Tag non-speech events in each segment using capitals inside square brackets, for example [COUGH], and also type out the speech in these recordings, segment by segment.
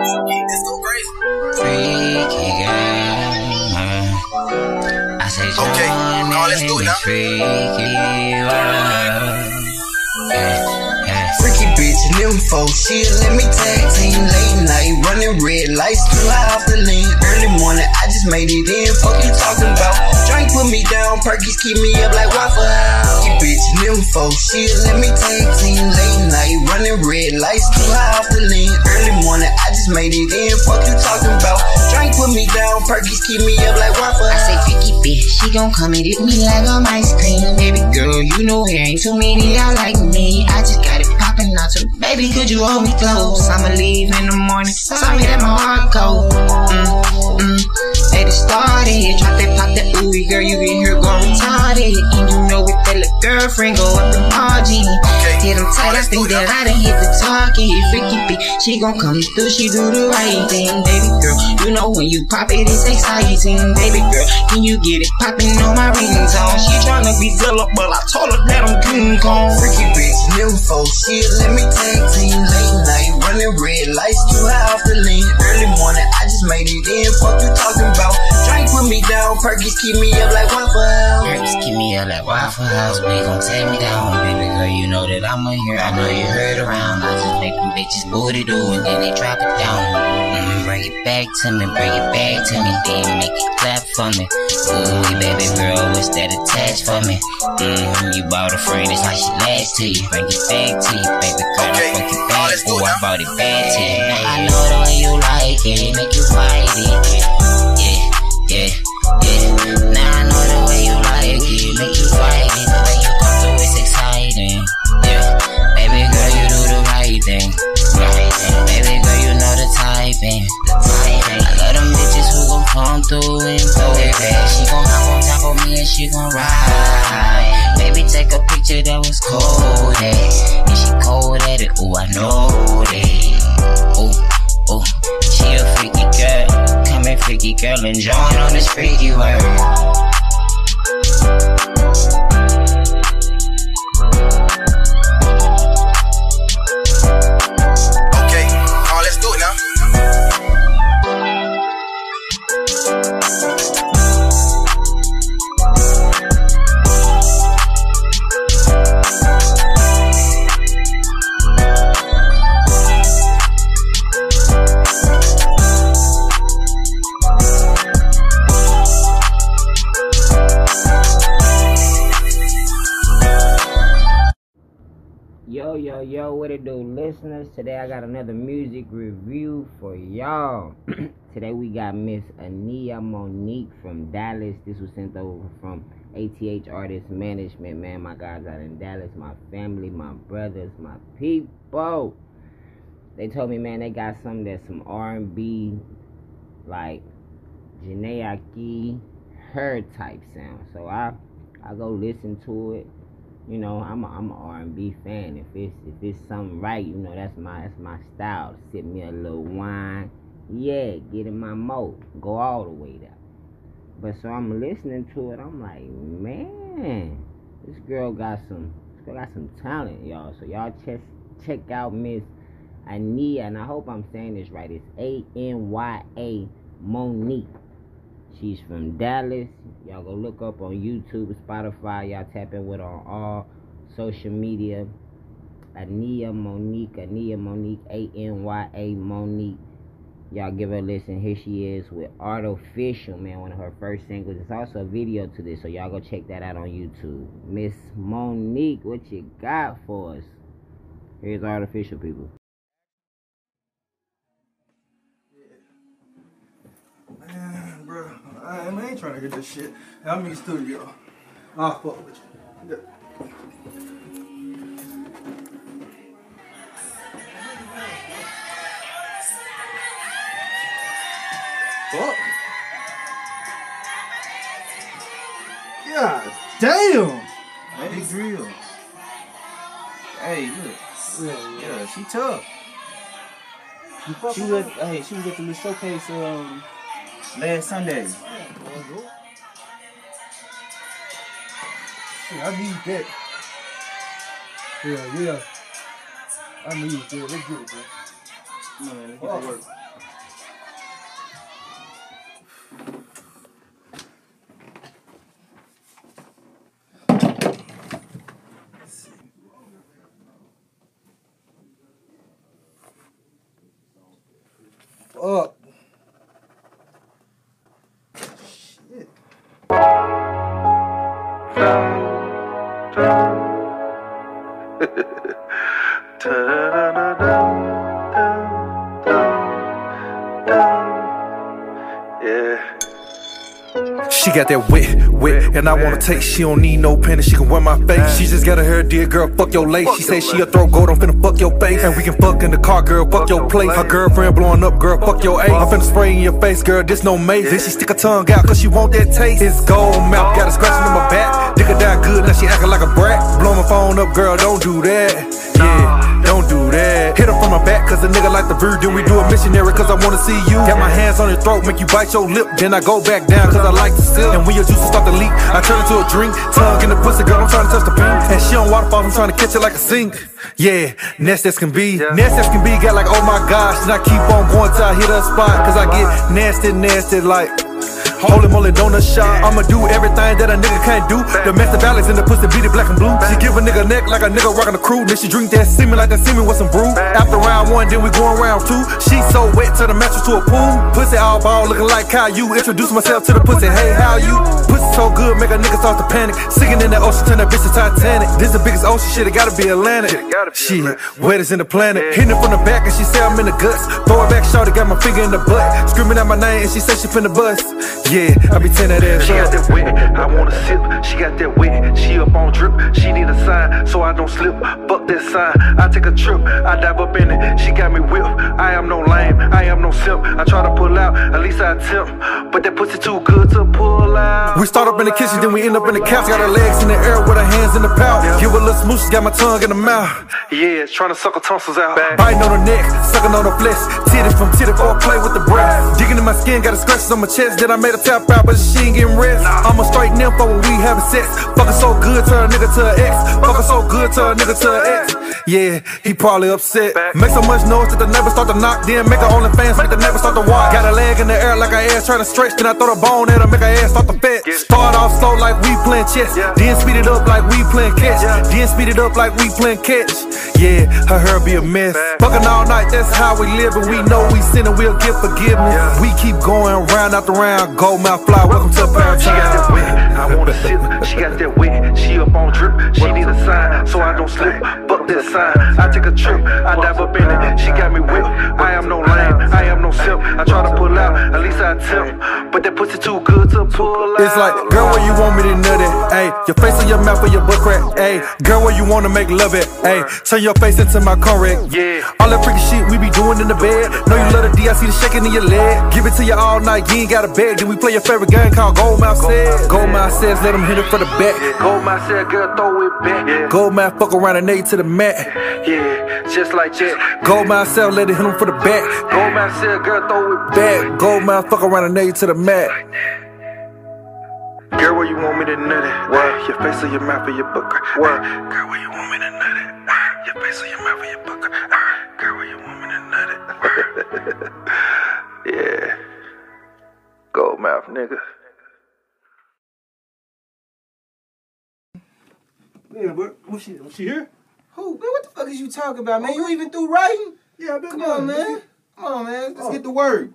Let's go crazy. Freaky girl. I say, okay, let's do it now. Freaky world. Freaky bitch, nympho, she let me tag team late night, running red lights, too high off the lean. Early morning, I just made it in. Fuck you talking about? Drink put me down, Perkies keep me up like Waffle House. Freaky bitch, nympho, she let me tag team late night, red lights, too high off the lean. Early morning, I just made it in. Fuck you talking about? Drink put me down, Perkies keep me up like Waffle. I say Freaky bitch, she gon' come and eat me like I'm ice cream. Baby girl, you know there ain't too many y'all like me. I just got it poppin' out to baby, could you hold me close? I'ma leave in the morning. Sorry that my heart cold. Mm, mm. Hey, it started. Drop that, pop that ooey, girl, you in here going retarded. And you know if that little girlfriend go up the margin. Hit them tight, I think that I done hit the target. Freaky bitch, she gon' come through, she do the right thing. Baby girl, you know when you pop it, it's exciting. Baby girl, can you get it poppin' on my ringtone? She tryna be Zilla, but I told her that I'm King Kong. Freaky bitch, new nympho, she let me tag team late night, running red lights, too high off the lean. Early morning, I just made Perkies keep me up like Waffle House. Perkies keep me up like Waffle House. We gon' take me down, baby girl. You know that I'm a here. I know you heard around. I just make them bitches booty do, and then they drop it down. Mm, bring it back to me, bring it back to me, then make it clap for me. Ooh, baby girl, what's that attached for me? Mm, you bought a friend, it's like she last to you. Bring it back to you, baby girl. Okay. I fuck you back. Ooh, I bought it back to you. I know the way you like it, make you fight it. Yeah, yeah. And she gon' ride. Baby, take a picture that was cold at. And she cold at it, ooh, I know that. Ooh, ooh, she a freaky girl. Come here, freaky girl, and join on this freaky world. Listeners? Today I got another music review for y'all. [CLEARS THROAT] Today we got Miss Anya Monique from Dallas. This was sent over from ATH Artist Management, man. My guys out in Dallas, my family, my brothers, my people. They told me, man, they got some that's some R&B, like Jhené Aiko, her type sound. So I, I go listen to it you know, I'm a, I'm a R&B fan. If it's if it's something right, you know, that's my that's my style. Sip me a little wine, yeah, get in my mode, go all the way there. But so I'm listening to it, I'm like, man, this girl got some, this girl got some talent, y'all. So y'all check check out Miss Anya, and I hope I'm saying this right. It's A N Y A Monique. She's from Dallas. Y'all go look up on YouTube, Spotify. Y'all tap in with her on all social media. Anya Monique, Anya Monique, A N Y A Monique. Y'all give her a listen. Here she is with Artificial, man, one of her first singles. It's also a video to this, so y'all go check that out on YouTube. Miss Monique, what you got for us? Here's Artificial, people. Trying to get this shit. I'm in the studio. I'll fuck with you. Yeah. Fuck. God damn. Lady Drill. Hey, look. Yeah, Yeah, she tough. She was at, hey, she was at the little showcase um last Sunday. Shit, I need that. Yeah, yeah. I need that. Let's get it, bro. Man, let's get to work. Fuck. She got that wet, wet, and I wanna take. She don't need no pen, and she can wear my face. She just got her hair did, girl. Fuck your lace. She say she a throw gold, I'm finna fuck your face. And we can fuck in the car, girl. Fuck your plate. Her girlfriend blowing up, girl. Fuck your ace. I'm finna spray in your face, girl. This no mace. Then she stick her tongue out, cause she want that taste. It's gold mouth, got a scratching in my back. Dick her down good, now she acting like a brat. Blow my phone up, girl. Don't do that. Yeah, don't do that. Hit her cause a nigga like the bird. Then we do a missionary, cause I wanna see you. Got my hands on your throat, make you bite your lip. Then I go back down, cause I like to sip. And when your juices start to leak, I turn into a drink. Tongue in the pussy, girl, I'm trying to touch the pink. And she on waterfalls, I'm trying to catch it like a sink. Yeah, nasty as can be. Nasty as can be, got like, oh my gosh. And I keep on going till I hit a spot, cause I get nasty, nasty like. Holy moly donut shot. I'ma do everything that a nigga can't do. The master balance in the pussy beat it black and blue. She give a nigga neck like a nigga rockin' a crew. Then she drink that semen like that semen with some brew. After round one, then we going round two. She so wet, turn the mattress to a pool. Pussy all ball looking like Caillou. Introduce myself to the pussy, hey, how you? Pussy so good, make a nigga start to panic. Sinking in the ocean, turn that bitch to Titanic. This the biggest ocean, shit, it gotta be Atlantic. Shit, wettest in the planet. Hitting it from the back and she say I'm in the guts. Throw it back, shorty, got my finger in the butt. Screaming out my name and she say she finna bust. Yeah, I be tearing that ass She got that wet, I wanna sip. She got that wet, she up on drip. She need a sign, so I don't slip. Fuck that sign, I take a trip, I dive up in it. She got me whipped. I am no lame, I am no simp. I try to pull out, at least I attempt. But that pussy too good to pull out. We start up in the kitchen, then we end up in the couch. Got her legs in the air with her hands in the pouch. Give a little smooch, got my tongue in the mouth. Yeah, trying to suck her tonsils out. Biting on her neck, sucking on her flesh. Titty from titty or play with the breath. My skin, got a scratches on my chest. Then I made a tap out, but she ain't getting rest. I'm a straight nympho when we having sex. Fucking so good to a nigga to an ex. Fucking so good to a nigga to an ex. Yeah, he probably upset. Make so much noise that the never start to knock. Then make her OnlyFans, make the never start to watch. Got a leg in the air like her ass trying to stretch. Then I throw the bone at her, make her ass start to fetch. Start off slow like we playing chess. Then speed it up like we playing catch. Then speed it up like we playing catch. Yeah, her hair be a mess. Fucking all night, that's how we live. And we know we sin and we'll get forgiveness. We keep going round after round. Gold mouth fly, welcome to that wet, I wanna sip. She got that wet, she up on drip. She need a sign, so I don't slip. Fuck that sign, I take a trip, I dive up in it. She got me whipped. I am no lame, I am no simp. I try to pull out, at least I attempt. But that pussy too good to pull out. It's like, girl, where you want me to nut it? Ayy, your face on your mouth or your butt crack? Ayy, girl, where you wanna make love it? Ayy, turn your face into my correct. Yeah. All that freaky shit we be doing in the bed. Know you love the D, I see the shaking in your leg. Give it to you all night, you ain't got a bed. Then we play your favorite game called Goldmouth Says. Goldmouth Says, let him hit it for the back. Go my said, girl, throw it back. Yeah. Goldmouth fuck around and nail to the mat. Yeah, just like that. Goldmouth Says, let it hit him for the back. Go my said, girl, throw it back. Back, Goldmouth fuck around and nail to the mat. Girl, where you want me to nut it? What? Your face or your mouth or your book? What? Girl, where you want me to nut it? Your face or your mouth or your book? Girl, where you want me to nut it? [LAUGHS] yeah. Gold mouth, nigga. Yeah, but was she, was she here? Who? Man, what the fuck is you talking about, man? You even through writing? Yeah, I've been Come on, man. Come on, man. Let's Oh. get the work.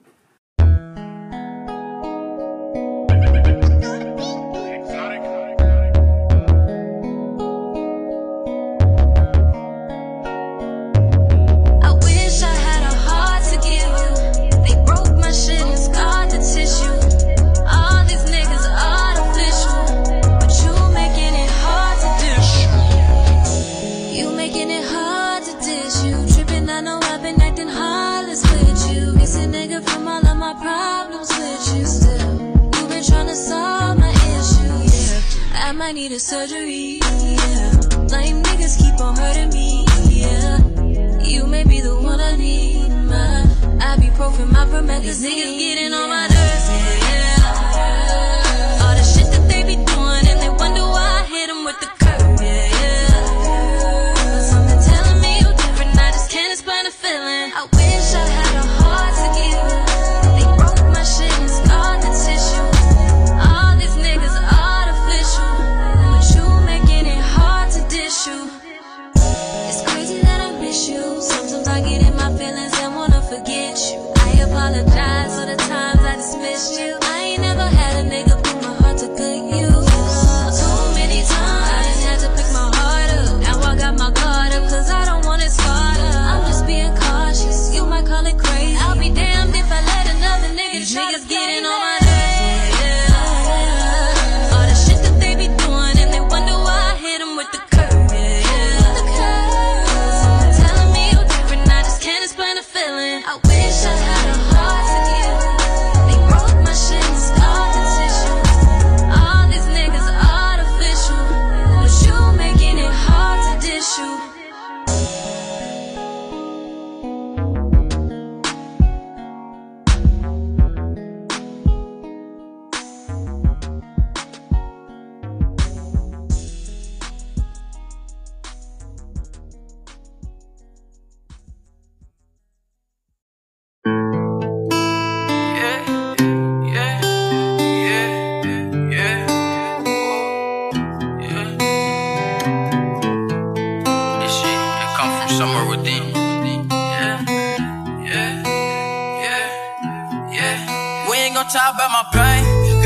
Making it hard to dish. You tripping? I know I've been acting heartless with you. Missing nigga from all of my problems with you. Still, you been trying to solve my issue. Yeah, I might need a surgery. Yeah, lame niggas keep on hurting me. Yeah. You may be the one I need, my ibuprofen, my promethazine. These niggas getting on my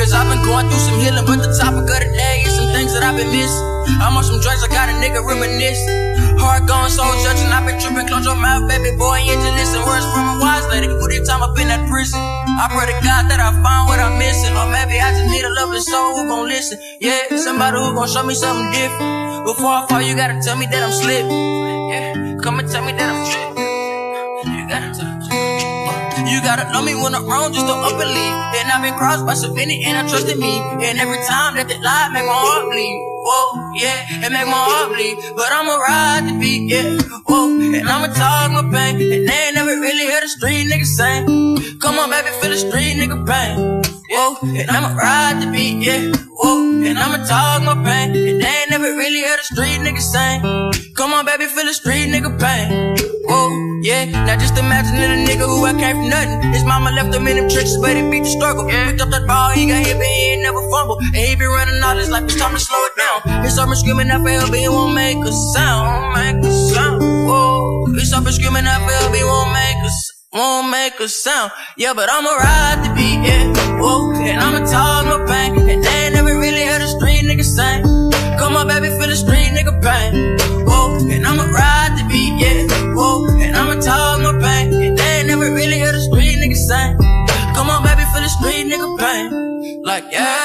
Cause I've been going through some healing, but the topic of the day is some things that I've been missing. I'm on some drugs, I got a nigga reminiscing. Hard going, soul judging, I've been tripping, close your mouth, baby boy, you just listen. Words from a wise lady, put your time up in that prison. I pray to God that I find what I'm missing, or maybe I just need a loving soul who gon' listen. Yeah, somebody who gon' show me something different. Before I fall, you gotta tell me that I'm slipping. Yeah, come and tell me that I'm tripping. You gotta tell me. You gotta know me when I'm wrong, just don't leave. And I've been crossed by so many, and I trusted me. And every time that they lie, make my heart bleed. Whoa, yeah, it make my heart bleed. But I'ma ride the beat, yeah. Whoa, and I'ma talk my pain. And they ain't never really heard a street nigga sing. Come on, baby, feel the street nigga pain. Whoa, and I'ma ride the beat, yeah. Whoa, and I'ma talk my pain. And they ain't never really heard a street nigga sing. Come on, baby, feel the street nigga pain. Yeah. Now just imagine a nigga who I came from nothing. His mama left him in them trenches, but he beat the struggle. Picked up that ball, he got hit, but he ain't never fumble. And he been running all his life, it's time to slow it down. His summer screaming out for help, but he won't make a sound. Won't make a sound. Whoa, his summer screaming out for help, but he won't make a sound won't make a sound. Yeah, but I'ma ride the beat, yeah. Whoa, and I'ma talk my pain. And they ain't never really heard a street nigga sing. Come on, baby, yeah.